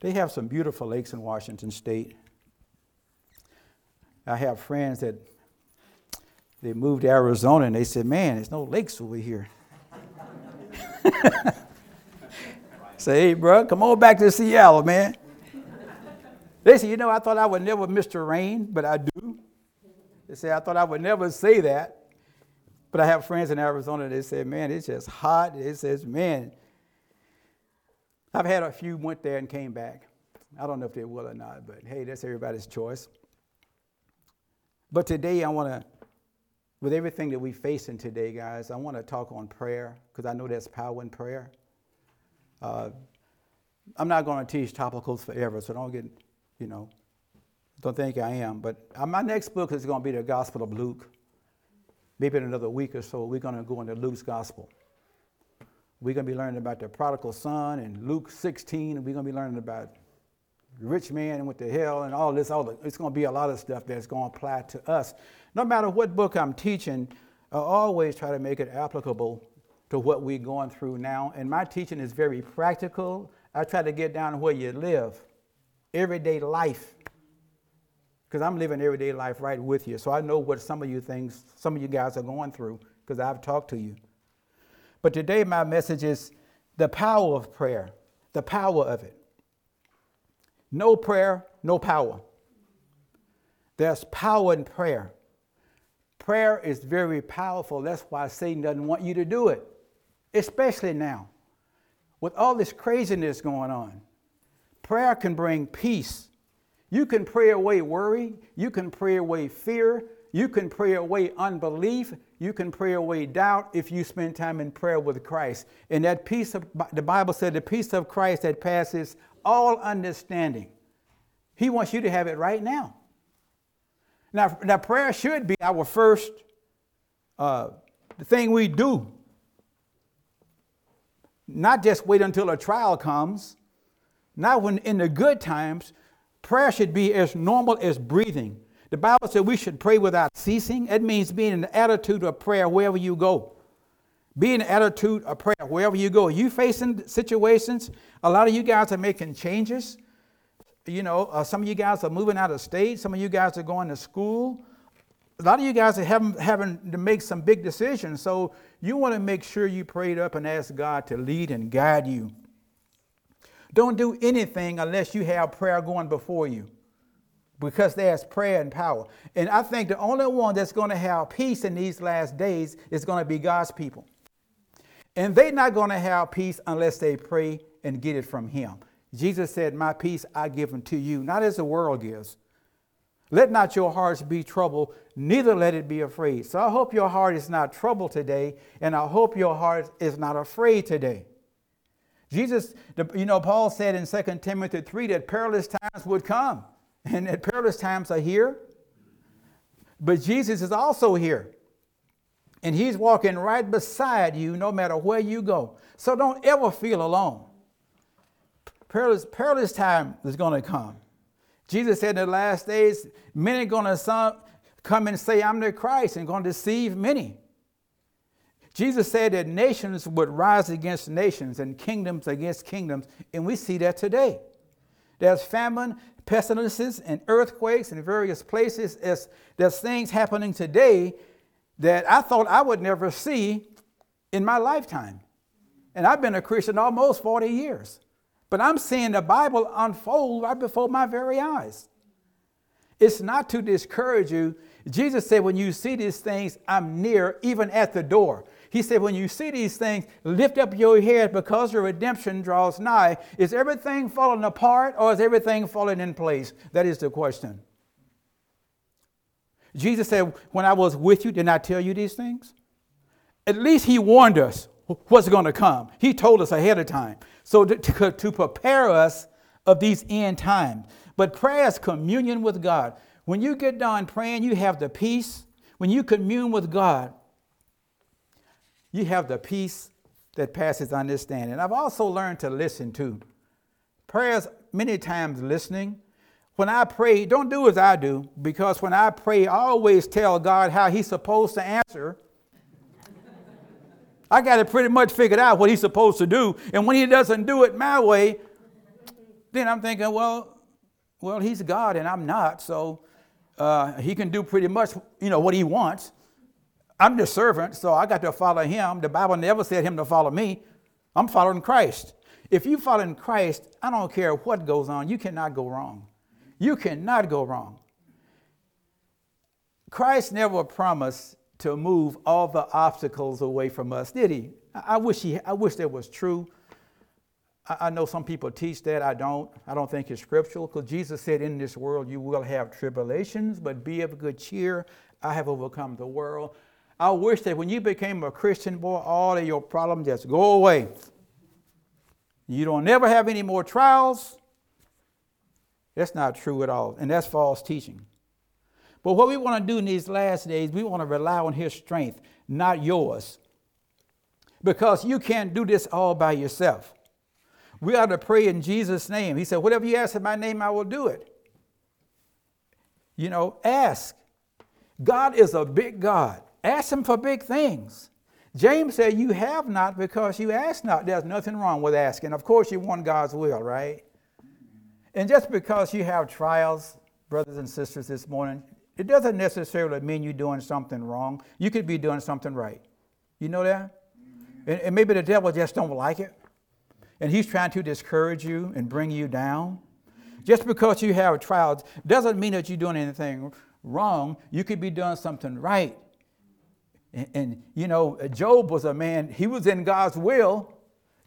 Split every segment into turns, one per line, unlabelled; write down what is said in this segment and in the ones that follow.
They have some beautiful lakes in Washington State. I have friends that they moved to Arizona and they said, Man, there's no lakes over here. Say, hey, bro, come on back to Seattle, man. They said, You know, I thought I would never miss the rain, but I do. They say, I thought I would never say that. But I have friends in Arizona, they say, Man, it's just hot. It says, Man, I've had a few went there and came back. I don't know if they will or not, but hey, that's everybody's choice. But today I want to, with everything that we're facing today, guys, I want to talk on prayer because I know there's power in prayer. Uh, I'm not going to teach topicals forever, so don't get, you know, don't think I am. But uh, my next book is going to be the Gospel of Luke. Maybe in another week or so, we're going to go into Luke's Gospel. We're going to be learning about the prodigal son in Luke 16, and we're going to be learning about the rich man and went to hell and all this. All the, it's going to be a lot of stuff that's going to apply to us. No matter what book I'm teaching, I always try to make it applicable to what we're going through now. And my teaching is very practical. I try to get down to where you live, everyday life. Because I'm living everyday life right with you. So I know what some of you things, some of you guys are going through, because I've talked to you. But today my message is the power of prayer, the power of it. No prayer, no power. There's power in prayer. Prayer is very powerful. That's why Satan doesn't want you to do it, especially now. With all this craziness going on, prayer can bring peace. You can pray away worry, you can pray away fear, you can pray away unbelief, you can pray away doubt if you spend time in prayer with Christ. And that peace of the Bible said the peace of Christ that passes all understanding. He wants you to have it right now. Now, now prayer should be our first uh, thing we do. Not just wait until a trial comes. Not when in the good times. Prayer should be as normal as breathing. The Bible said we should pray without ceasing. It means being in an attitude of prayer wherever you go. Be in an attitude of prayer wherever you go. You facing situations. A lot of you guys are making changes. You know, uh, some of you guys are moving out of state. Some of you guys are going to school. A lot of you guys are having, having to make some big decisions. So you want to make sure you prayed up and ask God to lead and guide you. Don't do anything unless you have prayer going before you because there's prayer and power. And I think the only one that's going to have peace in these last days is going to be God's people. And they're not going to have peace unless they pray and get it from Him. Jesus said, My peace I give unto you, not as the world gives. Let not your hearts be troubled, neither let it be afraid. So I hope your heart is not troubled today, and I hope your heart is not afraid today. Jesus, you know, Paul said in 2 Timothy 3 that perilous times would come, and at perilous times are here. But Jesus is also here. And he's walking right beside you no matter where you go. So don't ever feel alone. Perilous, perilous time is going to come. Jesus said in the last days, many are going to come and say, I'm the Christ, and going to deceive many. Jesus said that nations would rise against nations and kingdoms against kingdoms, and we see that today. There's famine, pestilences, and earthquakes in various places. There's, there's things happening today that I thought I would never see in my lifetime. And I've been a Christian almost 40 years. But I'm seeing the Bible unfold right before my very eyes. It's not to discourage you. Jesus said, when you see these things, I'm near, even at the door. He said, when you see these things, lift up your head because your redemption draws nigh. Is everything falling apart or is everything falling in place? That is the question. Jesus said, When I was with you, did I tell you these things? At least he warned us what's going to come. He told us ahead of time. So to, to, to prepare us of these end times. But prayer is communion with God. When you get done praying, you have the peace. When you commune with God, you have the peace that passes understanding. I've also learned to listen too. Prayers, many times listening. When I pray, don't do as I do, because when I pray, I always tell God how He's supposed to answer I got it pretty much figured out what he's supposed to do. And when he doesn't do it my way, then I'm thinking, well, well, he's God and I'm not, so uh, he can do pretty much, you know, what he wants. I'm the servant, so I got to follow him. The Bible never said him to follow me. I'm following Christ. If you follow in Christ, I don't care what goes on, you cannot go wrong. You cannot go wrong. Christ never promised to move all the obstacles away from us, did he? I wish he I wish that was true. I know some people teach that. I don't. I don't think it's scriptural because Jesus said, In this world you will have tribulations, but be of good cheer. I have overcome the world. I wish that when you became a Christian, boy, all of your problems just go away. You don't never have any more trials. That's not true at all, and that's false teaching. But what we want to do in these last days, we want to rely on His strength, not yours. Because you can't do this all by yourself. We ought to pray in Jesus' name. He said, Whatever you ask in my name, I will do it. You know, ask. God is a big God. Ask Him for big things. James said, You have not because you ask not. There's nothing wrong with asking. Of course, you want God's will, right? And just because you have trials, brothers and sisters, this morning, it doesn't necessarily mean you're doing something wrong. You could be doing something right. You know that? And, and maybe the devil just don't like it. And he's trying to discourage you and bring you down. Just because you have trials doesn't mean that you're doing anything wrong. You could be doing something right. And, and, you know, Job was a man, he was in God's will.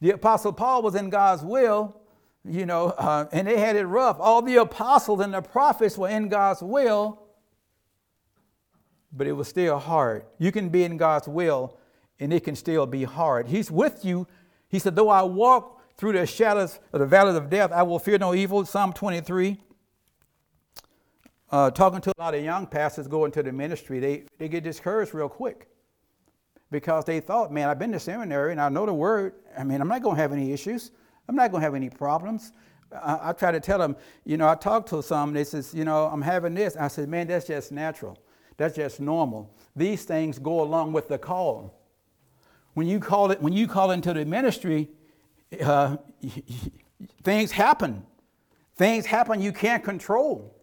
The Apostle Paul was in God's will, you know, uh, and they had it rough. All the apostles and the prophets were in God's will, but it was still hard. You can be in God's will, and it can still be hard. He's with you. He said, Though I walk through the shadows of the valley of death, I will fear no evil. Psalm 23. Uh, talking to a lot of young pastors going to the ministry, they, they get discouraged real quick because they thought, man, I've been to seminary and I know the word. I mean, I'm not going to have any issues. I'm not going to have any problems. I, I, try to tell them, you know, I talked to some, they says, you know, I'm having this. I said, man, that's just natural. That's just normal. These things go along with the call. When you call it, when you call into the ministry, uh, things happen. Things happen you can't control.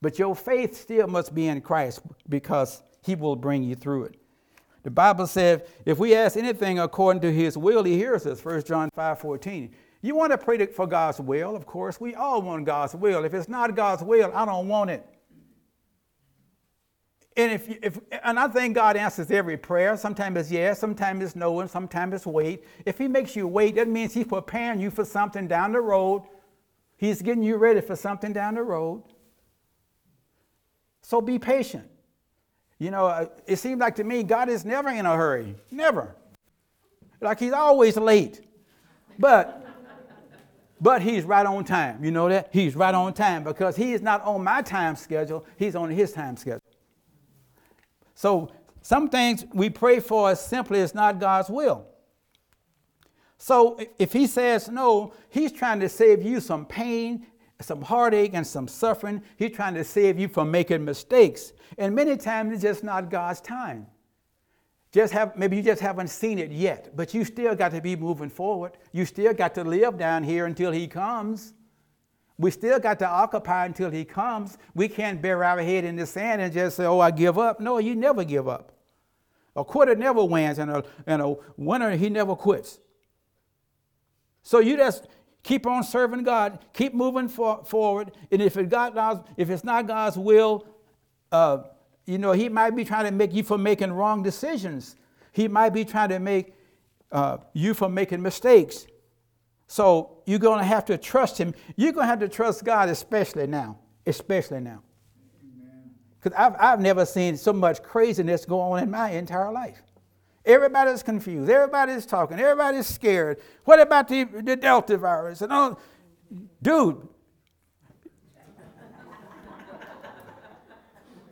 But your faith still must be in Christ because he will bring you through it. The Bible says, if we ask anything according to his will, he hears us. 1 John 5 14. You want to pray for God's will, of course. We all want God's will. If it's not God's will, I don't want it. And if, if and I think God answers every prayer. Sometimes it's yes, sometimes it's no, and sometimes it's wait. If He makes you wait, that means He's preparing you for something down the road. He's getting you ready for something down the road. So be patient. You know, uh, it seems like to me God is never in a hurry. Never. Like he's always late. But but he's right on time. You know that? He's right on time because he is not on my time schedule, he's on his time schedule. So some things we pray for simply is not God's will. So if he says no, he's trying to save you some pain some heartache and some suffering. He's trying to save you from making mistakes. And many times it's just not God's time. Just have maybe you just haven't seen it yet, but you still got to be moving forward. You still got to live down here until he comes. We still got to occupy until he comes. We can't bury our head in the sand and just say, "Oh, I give up." No, you never give up. A quitter never wins, and a, and a winner he never quits. So you just Keep on serving God. Keep moving for, forward. And if, it God, if it's not God's will, uh, you know, He might be trying to make you from making wrong decisions. He might be trying to make uh, you from making mistakes. So you're going to have to trust Him. You're going to have to trust God, especially now. Especially now. Because I've, I've never seen so much craziness go on in my entire life. Everybody's confused. Everybody's talking. Everybody's scared. What about the, the Delta virus? And all, dude.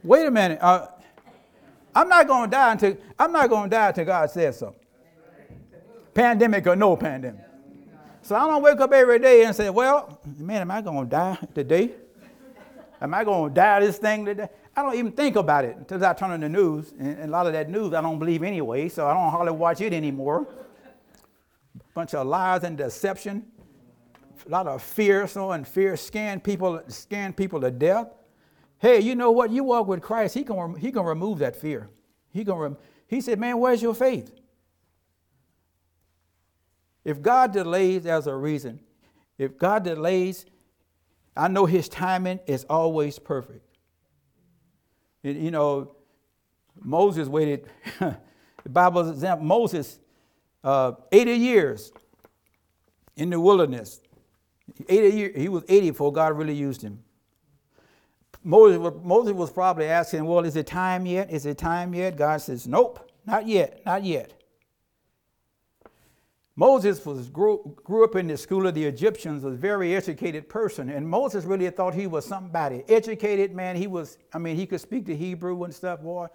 Wait a minute. Uh, I'm not going to die until I'm not going to die until God says so. Pandemic or no pandemic. So I don't wake up every day and say, "Well, man, am I going to die today? Am I going to die this thing today?" I don't even think about it until I turn on the news. And a lot of that news I don't believe anyway, so I don't hardly watch it anymore. Bunch of lies and deception. a lot of fear, so and fear scan people, scan people to death. Hey, you know what? You walk with Christ, He can He can remove that fear. He can. Rem- he said, "Man, where's your faith?" If God delays, there's a reason. If God delays, I know His timing is always perfect. You know, Moses waited. the Bible example Moses, uh, 80 years in the wilderness. 80 years, he was 80 before God really used him. Moses, Moses was probably asking, Well, is it time yet? Is it time yet? God says, Nope, not yet, not yet. Moses was, grew, grew up in the school of the Egyptians, was a very educated person, and Moses really thought he was somebody. Educated man, he was, I mean, he could speak the Hebrew and stuff, boy.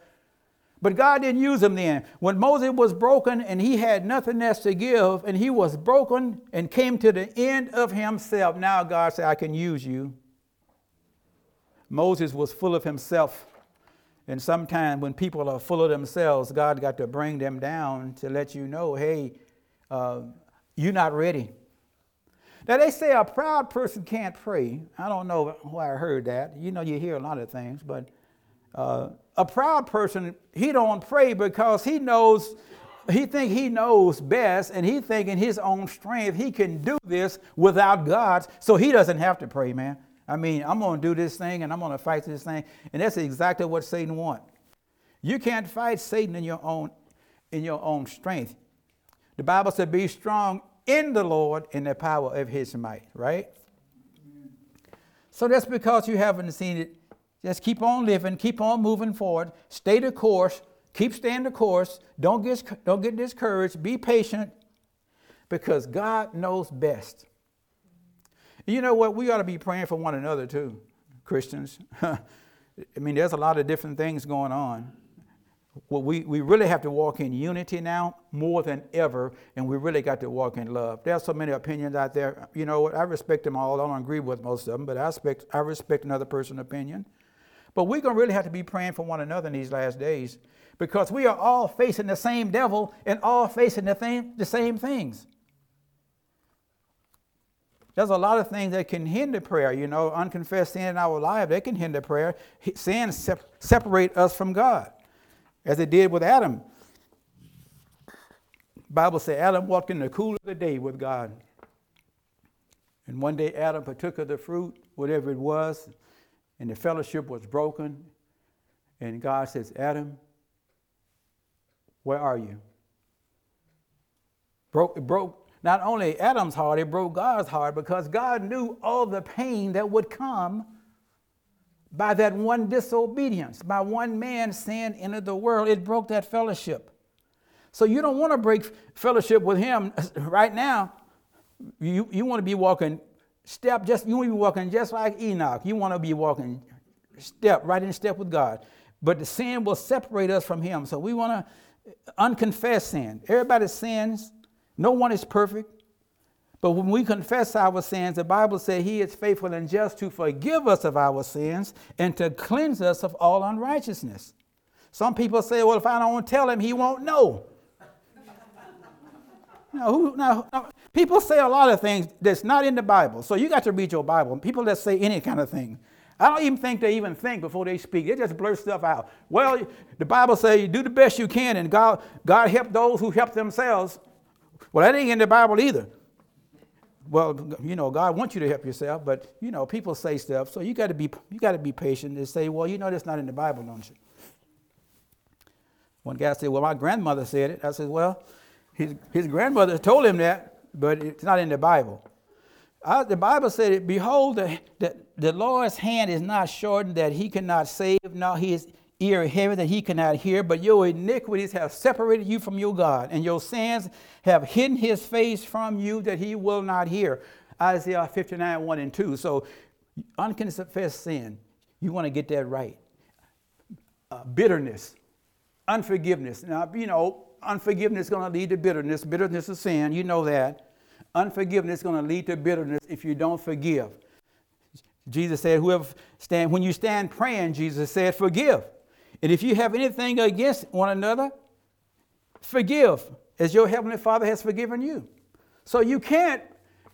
But God didn't use him then. When Moses was broken and he had nothing else to give, and he was broken and came to the end of himself, now God said, I can use you. Moses was full of himself. And sometimes when people are full of themselves, God got to bring them down to let you know, hey, uh, you're not ready. Now they say a proud person can't pray. I don't know why I heard that. You know, you hear a lot of things, but uh, a proud person he don't pray because he knows he think he knows best and he think in his own strength he can do this without god so he doesn't have to pray man i mean i'm going to do this thing and i'm going to fight this thing and that's exactly what satan wants you can't fight satan in your own in your own strength the bible said be strong in the lord in the power of his might right so that's because you haven't seen it just keep on living, keep on moving forward, stay the course, keep staying the course, don't get, don't get discouraged, be patient, because God knows best. You know what? We ought to be praying for one another too, Christians. I mean, there's a lot of different things going on. Well, we, we really have to walk in unity now more than ever, and we really got to walk in love. There's so many opinions out there. You know what? I respect them all. I don't agree with most of them, but I respect, I respect another person's opinion. But we're going to really have to be praying for one another in these last days because we are all facing the same devil and all facing the, thing, the same things. There's a lot of things that can hinder prayer. You know, unconfessed sin in our life, they can hinder prayer. Sin sep- separate us from God, as it did with Adam. Bible says Adam walked in the cool of the day with God. And one day Adam partook of the fruit, whatever it was, and the fellowship was broken. And God says, Adam, where are you? Broke, it broke not only Adam's heart, it broke God's heart because God knew all the pain that would come by that one disobedience, by one man's sin into the world. It broke that fellowship. So you don't want to break fellowship with him right now. You, you want to be walking step just you want to be walking just like Enoch. You want to be walking step right in step with God. But the sin will separate us from him. So we want to uh, unconfess sin. Everybody sins. No one is perfect. But when we confess our sins, the Bible says he is faithful and just to forgive us of our sins and to cleanse us of all unrighteousness. Some people say, well, if I don't tell him, he won't know. now, who, now, People say a lot of things that's not in the Bible. So you got to read your Bible. People that say any kind of thing. I don't even think they even think before they speak. They just blurt stuff out. Well, the Bible says do the best you can, and God, God help those who help themselves. Well, that ain't in the Bible either. Well, you know, God wants you to help yourself, but you know, people say stuff, so you got to be you got to be patient and say, well, you know, that's not in the Bible, don't you? One guy said, well, my grandmother said it. I said, well, his, his grandmother told him that, but it's not in the Bible. Uh, the Bible said, Behold, the, the, the Lord's hand is not shortened that he cannot save, nor his ear heavy that he cannot hear, but your iniquities have separated you from your God, and your sins have hidden his face from you that he will not hear. Isaiah 59, 1 and 2. So, unconfessed sin, you want to get that right. Uh, bitterness, unforgiveness. Now, you know, unforgiveness is going to lead to bitterness. Bitterness is sin, you know that. Unforgiveness is going to lead to bitterness if you don't forgive. Jesus said, whoever stand, when you stand praying, Jesus said, forgive. And if you have anything against one another, forgive as your heavenly Father has forgiven you. So you can't,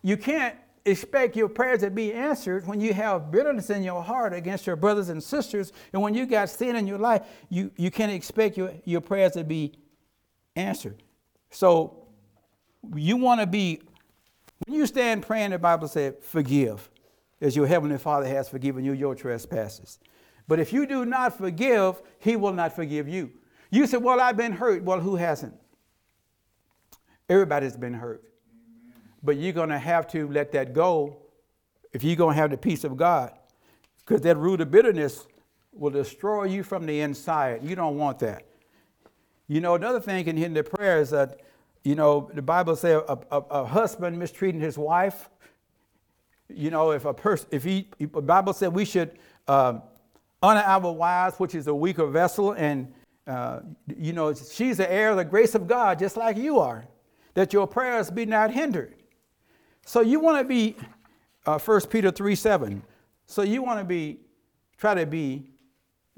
you can't expect your prayers to be answered when you have bitterness in your heart against your brothers and sisters. And when you got sin in your life, you, you can't expect your, your prayers to be answered. So you want to be, when you stand praying, the Bible said, forgive, as your heavenly Father has forgiven you your trespasses. But if you do not forgive, he will not forgive you. You say, Well, I've been hurt. Well, who hasn't? Everybody's been hurt. But you're going to have to let that go if you're going to have the peace of God. Because that root of bitterness will destroy you from the inside. You don't want that. You know, another thing in the prayer is that, you know, the Bible says a, a, a husband mistreating his wife. You know, if a person, if he, the Bible said we should um, honor our wives, which is a weaker vessel, and, uh, you know, she's the heir of the grace of God, just like you are, that your prayers be not hindered. So you want to be, uh, 1 Peter 3 7. So you want to be, try to be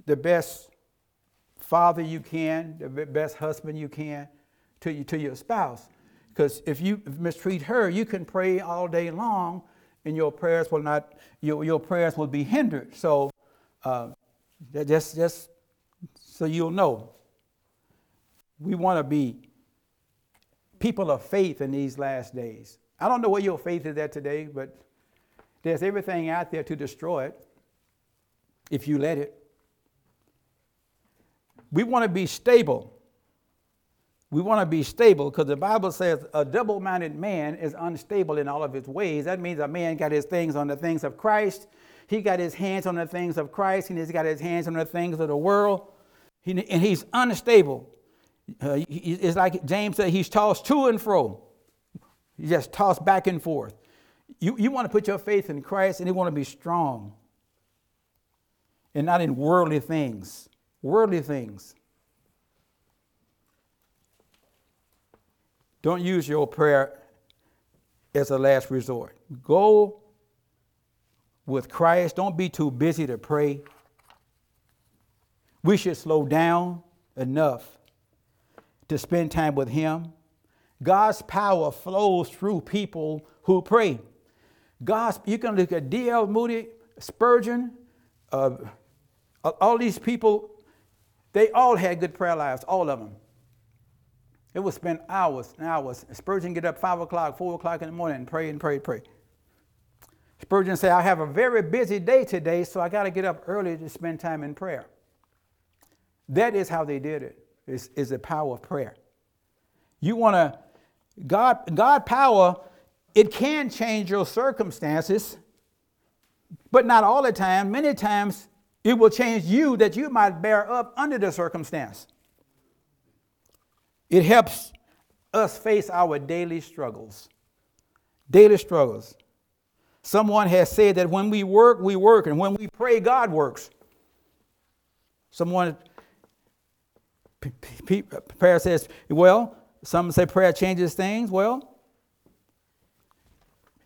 the best father you can, the best husband you can to, you, to your spouse. Because if you mistreat her, you can pray all day long and your prayers will not, your, your prayers will be hindered. So uh, just, just so you'll know, we want to be people of faith in these last days. I don't know where your faith is at today, but there's everything out there to destroy it if you let it. We want to be stable. We want to be stable because the Bible says a double minded man is unstable in all of his ways. That means a man got his things on the things of Christ, he got his hands on the things of Christ, and he's got his hands on the things of the world, he, and he's unstable. Uh, it's like James said, he's tossed to and fro. You just tossed back and forth. You, you want to put your faith in Christ and you want to be strong and not in worldly things. Worldly things. Don't use your prayer as a last resort. Go with Christ. Don't be too busy to pray. We should slow down enough to spend time with Him God's power flows through people who pray. God's, you can look at D.L. Moody, Spurgeon, uh, all these people, they all had good prayer lives, all of them. It would spend hours and hours. Spurgeon get up 5 o'clock, 4 o'clock in the morning and pray and pray and pray. Spurgeon said, I have a very busy day today, so I got to get up early to spend time in prayer. That is how they did it, is, is the power of prayer. You want to God, God power, it can change your circumstances, but not all the time. Many times it will change you that you might bear up under the circumstance. It helps us face our daily struggles. Daily struggles. Someone has said that when we work, we work, and when we pray, God works. Someone, prayer says, well, some say prayer changes things. Well,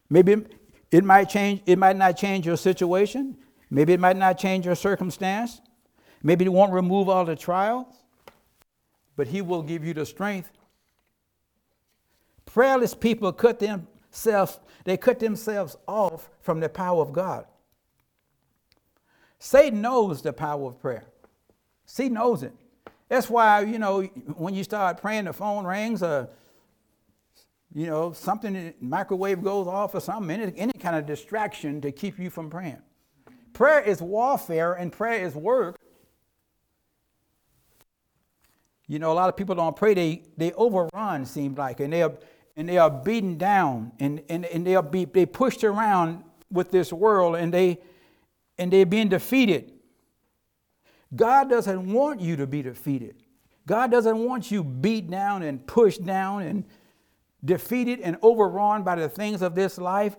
maybe it might change, it might not change your situation. Maybe it might not change your circumstance. Maybe it won't remove all the trials, but He will give you the strength. Prayerless people cut they cut themselves off from the power of God. Satan knows the power of prayer. He knows it. That's why, you know, when you start praying, the phone rings or, you know, something, microwave goes off or something, any, any kind of distraction to keep you from praying. Prayer is warfare and prayer is work. You know, a lot of people don't pray, they, they overrun, seems like, and they are, and they are beaten down and, and, and they are be, they pushed around with this world and they and they're being defeated. God doesn't want you to be defeated. God doesn't want you beat down and pushed down and defeated and overrun by the things of this life.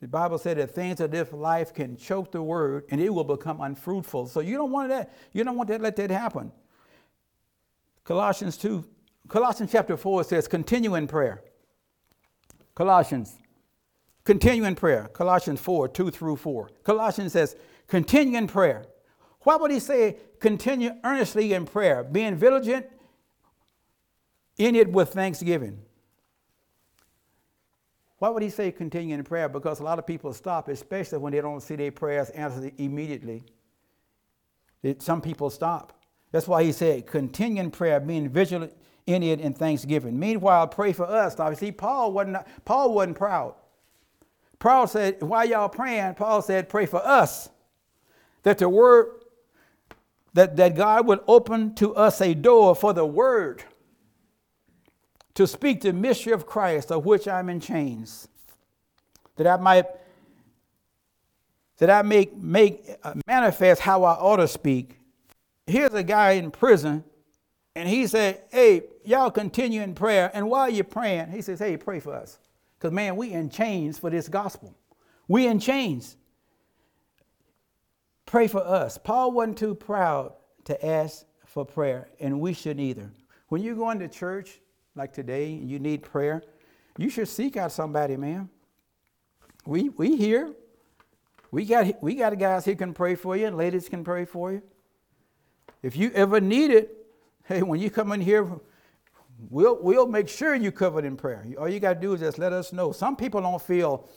The Bible said that things of this life can choke the word and it will become unfruitful. So you don't want that. You don't want to let that happen. Colossians 2, Colossians chapter 4 says, continue in prayer. Colossians, continue in prayer. Colossians 4, 2 through 4. Colossians says, Continue in prayer. Why would he say continue earnestly in prayer, being vigilant in it with thanksgiving? Why would he say continue in prayer? Because a lot of people stop, especially when they don't see their prayers answered immediately. It, some people stop. That's why he said, continue in prayer, being vigilant in it in thanksgiving. Meanwhile, pray for us. Now, see, Paul wasn't, Paul wasn't proud. Paul said, while y'all praying, Paul said, pray for us. That the word, that, that God would open to us a door for the word to speak the mystery of Christ, of which I'm in chains, that I might that I make make uh, manifest how I ought to speak. Here's a guy in prison, and he said, "Hey, y'all continue in prayer, and while you're praying, he says, "Hey, pray for us, because man, we in chains for this gospel. We in chains. Pray for us." Paul wasn't too proud to ask for prayer, and we shouldn't either. When you're going to church, like today and you need prayer, you should seek out somebody, man. We we here. We got we got guys here who can pray for you and ladies can pray for you. If you ever need it, hey, when you come in here, we'll we'll make sure you're covered in prayer. All you got to do is just let us know. Some people don't feel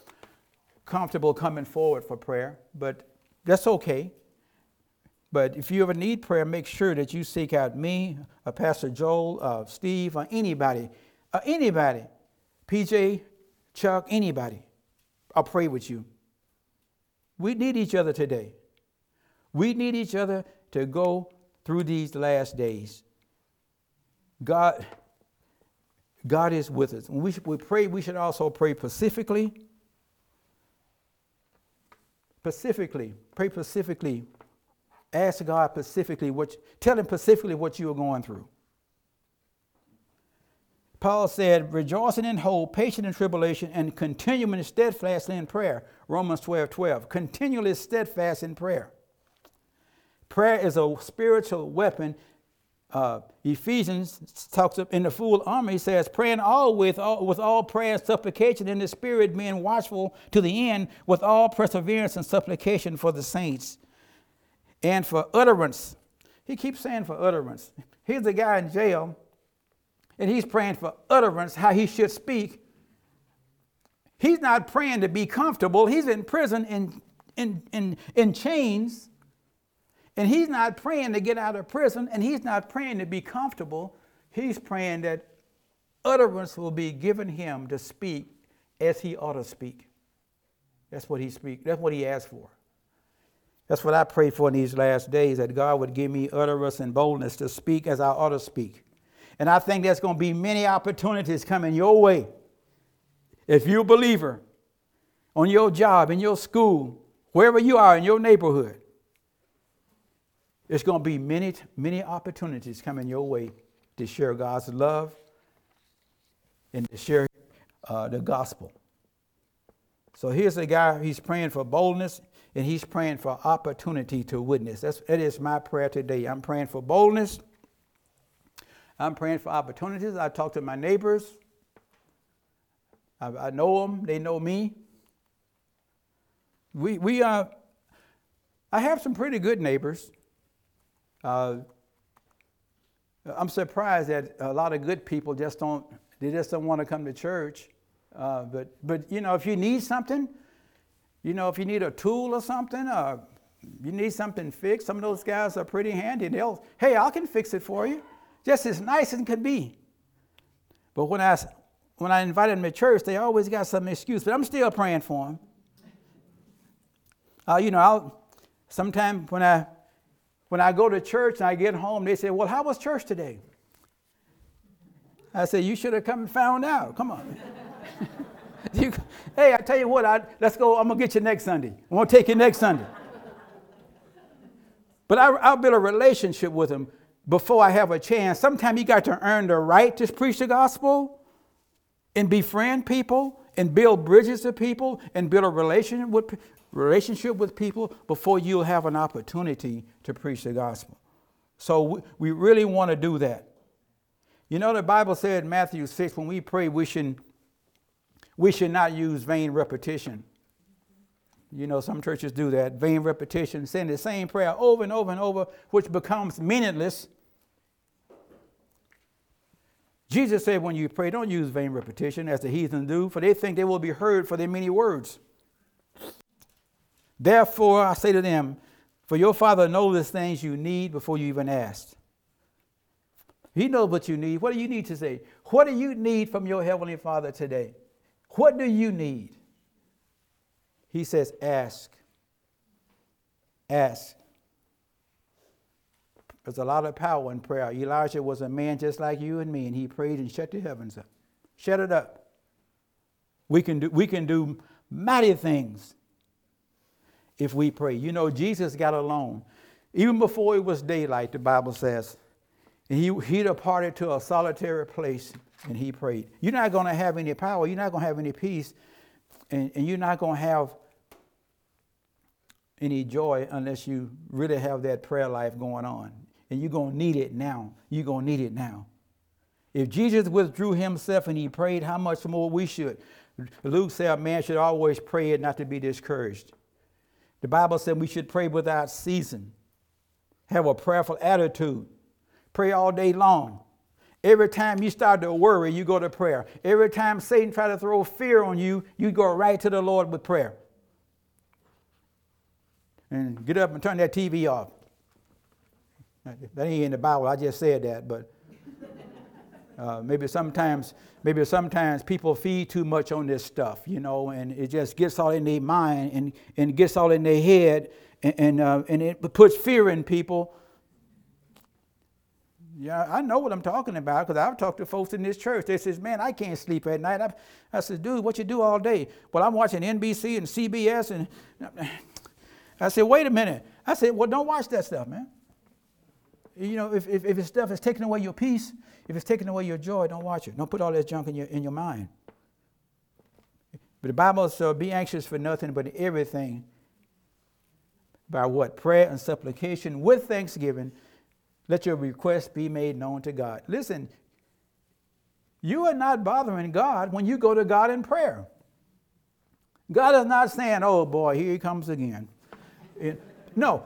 comfortable coming forward for prayer, but that's okay. But if you ever need prayer, make sure that you seek out me, uh, Pastor Joel, uh, Steve, or anybody, uh, anybody, PJ, Chuck, anybody. I'll pray with you. We need each other today. We need each other to go through these last days. God, God is with us. We, we pray, we should also pray pacifically. Pacifically, pray pacifically Ask God specifically what, tell him specifically what you are going through. Paul said, rejoicing in hope, patient in tribulation, and continuing steadfastly in prayer. Romans 12 12. Continually steadfast in prayer. Prayer is a spiritual weapon. Uh, Ephesians talks in the full armor, he says, praying always all, with all prayer and supplication in the spirit, being watchful to the end with all perseverance and supplication for the saints and for utterance. He keeps saying for utterance. Here's a guy in jail, and he's praying for utterance, how he should speak. He's not praying to be comfortable. He's in prison in, in, in, in chains, and he's not praying to get out of prison, and he's not praying to be comfortable. He's praying that utterance will be given him to speak as he ought to speak. That's what he speak. That's what he asked for. That's what I pray for in these last days, that God would give me utterance and boldness to speak as I ought to speak. And I think there's going to be many opportunities coming your way. If you're a believer, on your job, in your school, wherever you are in your neighborhood, there's going to be many, many opportunities coming your way to share God's love and to share uh, the gospel. So here's a guy, he's praying for boldness and he's praying for opportunity to witness. That's, that is my prayer today. I'm praying for boldness. I'm praying for opportunities. I talk to my neighbors. I, I know them. They know me. We, we uh, I have some pretty good neighbors. Uh, I'm surprised that a lot of good people just don't, they just don't want to come to church. Uh, but, but, you know, if you need something, you know, if you need a tool or something, uh, you need something fixed, some of those guys are pretty handy. They'll, hey, I can fix it for you. Just as nice as can be. But when I, when I invited them to church, they always got some excuse, but I'm still praying for them. Uh, you know, I'll, sometimes when I, when I go to church and I get home, they say, well, how was church today? I say, you should have come and found out. Come on. You, hey, I tell you what, I, let's go. I'm gonna get you next Sunday. I'm gonna take you next Sunday. But I, I'll build a relationship with him before I have a chance. Sometimes you got to earn the right to preach the gospel and befriend people and build bridges to people and build a relationship with, relationship with people before you'll have an opportunity to preach the gospel. So we, we really want to do that. You know, the Bible said in Matthew 6, when we pray, we should we should not use vain repetition. You know, some churches do that vain repetition, saying the same prayer over and over and over, which becomes meaningless. Jesus said, when you pray, don't use vain repetition as the heathen do, for they think they will be heard for their many words. Therefore, I say to them, for your Father knows the things you need before you even ask. He knows what you need. What do you need to say? What do you need from your Heavenly Father today? What do you need? He says, ask. Ask. There's a lot of power in prayer. Elijah was a man just like you and me, and he prayed and shut the heavens up. Shut it up. We can do, we can do mighty things if we pray. You know, Jesus got alone. Even before it was daylight, the Bible says, and he, he departed to a solitary place and he prayed. You're not going to have any power, you're not going to have any peace, and, and you're not going to have any joy unless you really have that prayer life going on. And you're going to need it now. You're going to need it now. If Jesus withdrew himself and he prayed, how much more we should? Luke said a man should always pray and not to be discouraged. The Bible said we should pray without ceasing, have a prayerful attitude, pray all day long. Every time you start to worry, you go to prayer. Every time Satan try to throw fear on you, you go right to the Lord with prayer. And get up and turn that TV off. That ain't in the Bible. I just said that, but uh, maybe sometimes, maybe sometimes people feed too much on this stuff, you know, and it just gets all in their mind and, and gets all in their head, and and, uh, and it puts fear in people. Yeah, I know what I'm talking about because I've talked to folks in this church. They says, "Man, I can't sleep at night." I, I said, "Dude, what you do all day?" Well, I'm watching NBC and CBS, and I said, "Wait a minute." I said, "Well, don't watch that stuff, man." You know, if, if, if it's stuff is taking away your peace, if it's taking away your joy, don't watch it. Don't put all that junk in your, in your mind. But the Bible says, be anxious for nothing but everything by what? Prayer and supplication with thanksgiving. Let your requests be made known to God. Listen, you are not bothering God when you go to God in prayer. God is not saying, oh boy, here he comes again. no,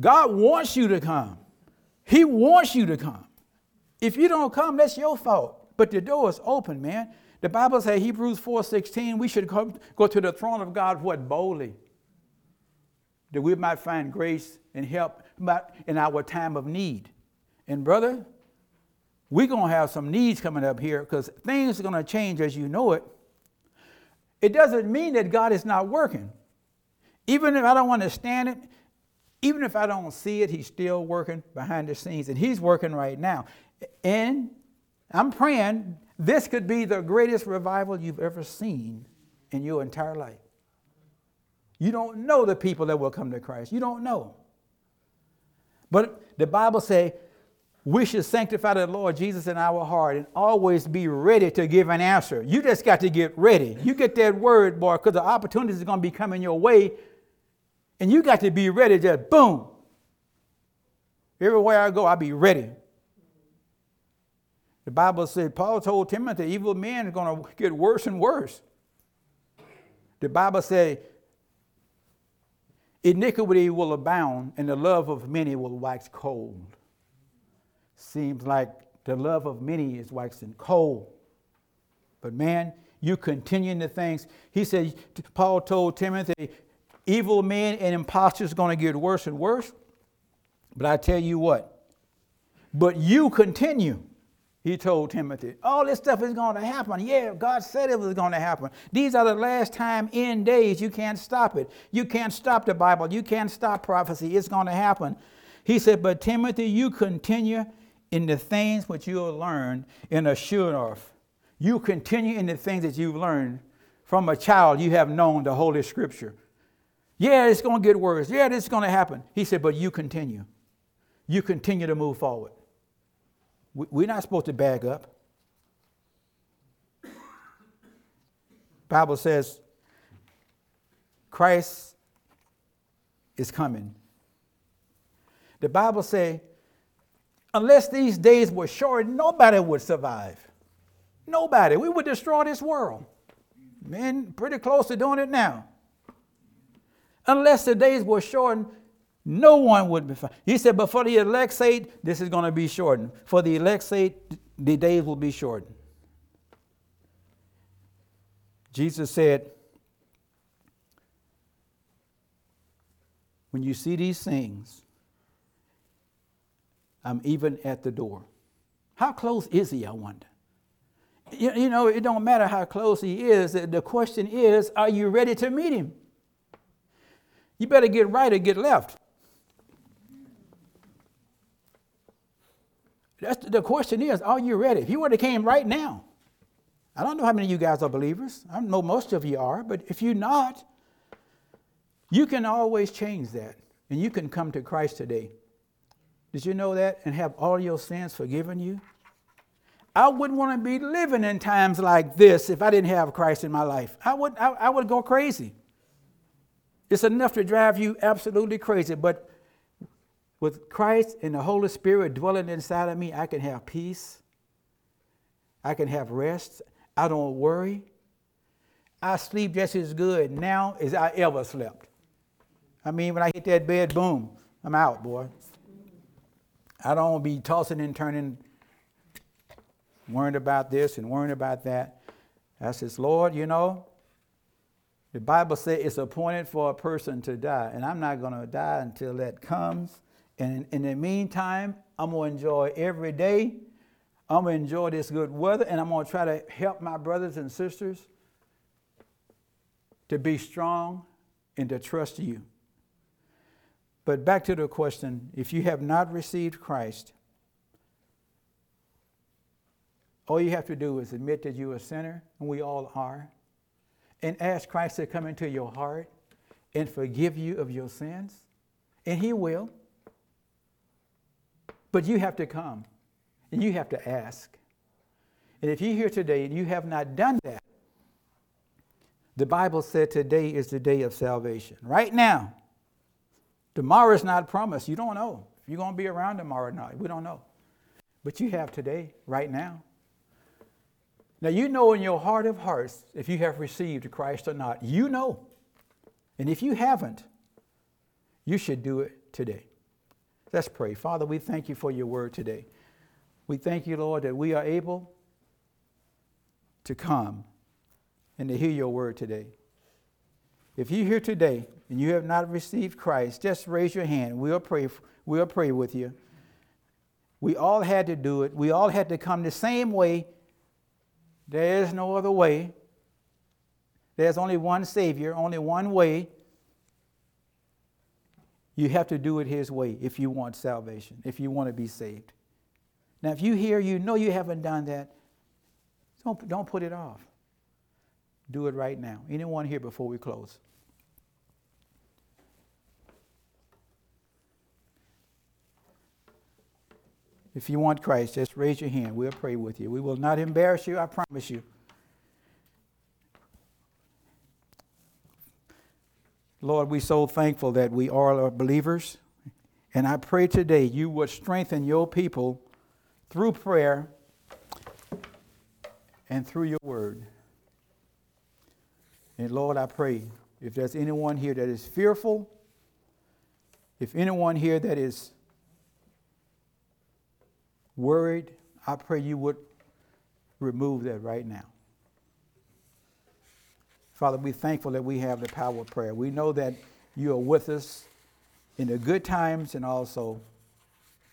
God wants you to come. He wants you to come. If you don't come, that's your fault. But the door is open, man. The Bible says, Hebrews 4.16, we should come, go to the throne of God, what, boldly, that we might find grace and help in our time of need. And brother, we're to have some needs coming up here because things are to change as you know it. It doesn't mean that God is not working. Even if I don't understand it, even if I don't see it, he's still working behind the scenes, and he's working right now. And I'm praying this could be the greatest revival you've ever seen in your entire life. You don't know the people that will come to Christ. You don't know. But the Bible says we should sanctify the Lord Jesus in our heart and always be ready to give an answer. You just got to get ready. You get that word, boy, because the opportunities are going to be coming your way and you got to be ready, just boom. Everywhere I go, I'll be ready. The Bible said, Paul told Timothy, evil men are going to get worse and worse. The Bible said, iniquity will abound and the love of many will wax cold. Seems like the love of many is waxing cold. But man, you continue in the things. He said, Paul told Timothy, evil men and impostors are going to get worse and worse. But I tell you what, but you continue. He told Timothy, all this stuff is going to happen. Yeah, God said it was going to happen. These are the last time end days. You can't stop it. You can't stop the Bible. You can't stop prophecy. It's going to happen. He said, But Timothy, you continue in the things which you have learned in a sure of. You continue in the things that you've learned from a child. You have known the Holy Scripture. Yeah, it's going to get worse. Yeah, this is going to happen. He said, but you continue. You continue to move forward. We're not supposed to bag up. Bible says Christ is coming. The Bible say unless these days were short, nobody would survive. Nobody. We would destroy this world. Men pretty close to doing it now. Unless the days were shortened, no one would be found. He said, but for the elect's sake, this is going to be shortened. For the elect's sake, the days will be shortened. Jesus said, When you see these things, I'm even at the door. How close is he, I wonder? You, you know, it don't matter how close he is. The question is, are you ready to meet him? You better get right or get left. That's the question is, are you ready? If you would have came right now, I don't know how many of you guys are believers. I know most of you are, but if you're not, you can always change that. And you can come to Christ today. Did you know that? And have all your sins forgiven you? I wouldn't want to be living in times like this if I didn't have Christ in my life. I would, I, I would go crazy. It's enough to drive you absolutely crazy. But with Christ and the Holy Spirit dwelling inside of me, I can have peace. I can have rest. I don't worry. I sleep just as good now as I ever slept. I mean, when I hit that bed, boom, I'm out, boy. I don't be tossing and turning, worrying about this and worrying about that. I says, Lord, you know, the Bible says it's appointed for a person to die, and I'm not going to die until that comes. And in the meantime, I'm going to enjoy every day. I'm going to enjoy this good weather, and I'm going to try to help my brothers and sisters to be strong and to trust you. But back to the question if you have not received Christ, all you have to do is admit that you're a sinner, and we all are, and ask Christ to come into your heart and forgive you of your sins, and He will. But you have to come and you have to ask. And if you're here today and you have not done that, the Bible said today is the day of salvation. Right now. Tomorrow is not promised. You don't know if you're going to be around tomorrow or not. We don't know. But you have today, right now. Now, you know in your heart of hearts if you have received Christ or not. You know. And if you haven't, you should do it today. Let's pray. Father, we thank you for your word today. We thank you, Lord, that we are able to come and to hear your word today. If you're here today and you have not received Christ, just raise your hand. We'll pray, we'll pray with you. We all had to do it. We all had to come the same way. There is no other way. There's only one Savior, only one way. You have to do it His way if you want salvation, if you want to be saved. Now, if you hear you know you haven't done that, don't, don't put it off. Do it right now. Anyone here before we close? If you want Christ, just raise your hand. We'll pray with you. We will not embarrass you, I promise you. Lord, we're so thankful that we are believers. And I pray today you would strengthen your people through prayer and through your word. And Lord, I pray if there's anyone here that is fearful, if anyone here that is worried, I pray you would remove that right now. Father, we're thankful that we have the power of prayer. We know that you are with us in the good times and also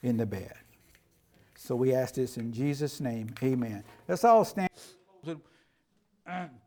in the bad. So we ask this in Jesus' name. Amen. Let's all stand.